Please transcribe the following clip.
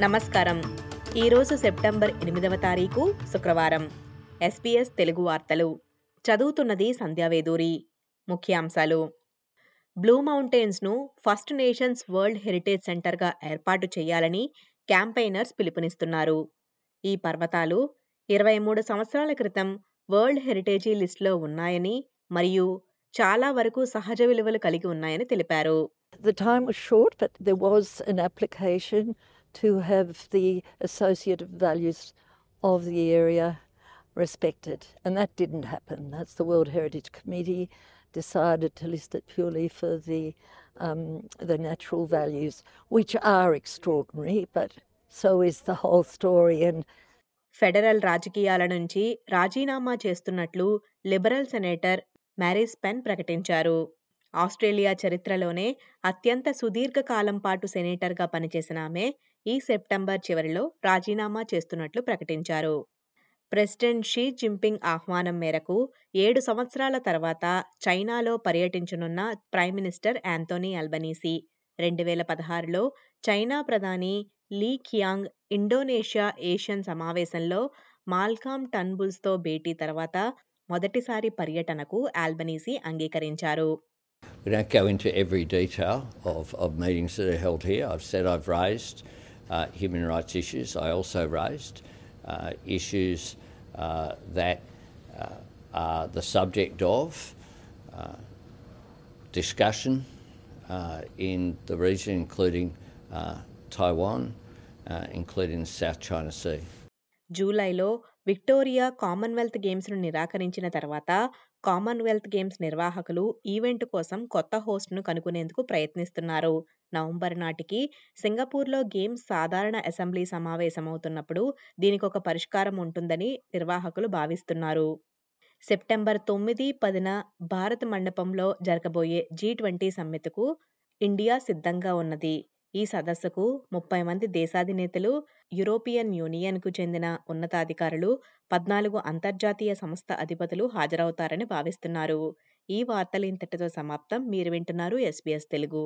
నమస్కారం. ఈరోజు సెప్టెంబర్ ఎనిమిదవ తారీఖు శుక్రవారం. ఎస్పీఎస్ తెలుగు వార్తలు. చదువుతున్నది సంధ్యావేదూరి. ముఖ్యాంశాలు. బ్లూ మౌంటైన్స్ను ఫస్ట్ నేషన్స్ వరల్డ్ హెరిటేజ్ సెంటర్గా ఏర్పాటు చేయాలని క్యాంపెయినర్స్ పిలుపునిస్తున్నారు. ఈ పర్వతాలు ఇరవై మూడు సంవత్సరాల క్రితం వరల్డ్ హెరిటేజీ లిస్టులో ఉన్నాయని మరియు చాలా వరకు సహజ విలువలు కలిగి ఉన్నాయని తెలిపారు. The time was short, but there was an application to have the associative values of the area respected, and that didn't happen. That's the World Heritage Committee decided to list it purely for the um, the natural values, which are extraordinary, but so is the whole story. And federal రాజకీయాల నుంచి రాజీనామా చేస్తున్నట్లు liberal senator Marise Payne ప్రకటించారు Australia చరిత్రలోనే అత్యంత సుదీర్ఘ కాలం పాటు సెనేటర్గా పనిచేసిన ఆమె ఈ సెప్టెంబర్ చివరిలో రాజీనామా చేస్తున్నట్లు ప్రకటించారు. ప్రెసిడెంట్ షీ జింపింగ్ ఆహ్వానం మేరకు ఏడు సంవత్సరాల తర్వాత చైనాలో పర్యటించనున్న ప్రైమ్ మినిస్టర్ యాంతోనీ అల్బనీసీ రెండు వేల పదహారులో చైనా ప్రధాని లీ ఖియాంగ్ ఇండోనేషియా ఏషియన్ సమావేశంలో మాల్కామ్ టన్బుల్స్తో భేటీ తర్వాత మొదటిసారి పర్యటనకు ఆల్బనీసీ అంగీకరించారు. We don't go into every detail of, of meetings that are held here. I've said I've raised uh, human rights issues. I also raised uh, issues uh, that uh, are the subject of uh, discussion uh, in the region, including Taiwan, including the South China Sea. జూలైలో Victoria Commonwealth గేమ్స్ను నిరాకరించిన తర్వాత Commonwealth games నిర్వాహకులు event కోసం కొత్త హోస్ట్ను కనుగొనేందుకు ప్రయత్నిస్తున్నారు. November నాటికి సింగపూర్లో గేమ్స్ సాధారణ అసెంబ్లీ సమావేశమవుతున్నప్పుడు దీనికి ఒక పరిష్కారం ఉంటుందని నిర్వాహకులు భావిస్తున్నారు. సెప్టెంబర్ తొమ్మిది పదిన భారత్ మండపంలో జరగబోయే జీ ట్వంటీ సమ్మిట్కు ఇండియా సిద్ధంగా ఉన్నది. ఈ సదస్సుకు ముప్పై మంది దేశాధినేతలు యూరోపియన్ యూనియన్కు చెందిన ఉన్నతాధికారులు పద్నాలుగు అంతర్జాతీయ సంస్థ అధిపతులు హాజరవుతారని భావిస్తున్నారు. ఈ వార్తలు ఇంతటితో సమాప్తం. మీరు వింటున్నారు ఎస్బీఎస్ తెలుగు.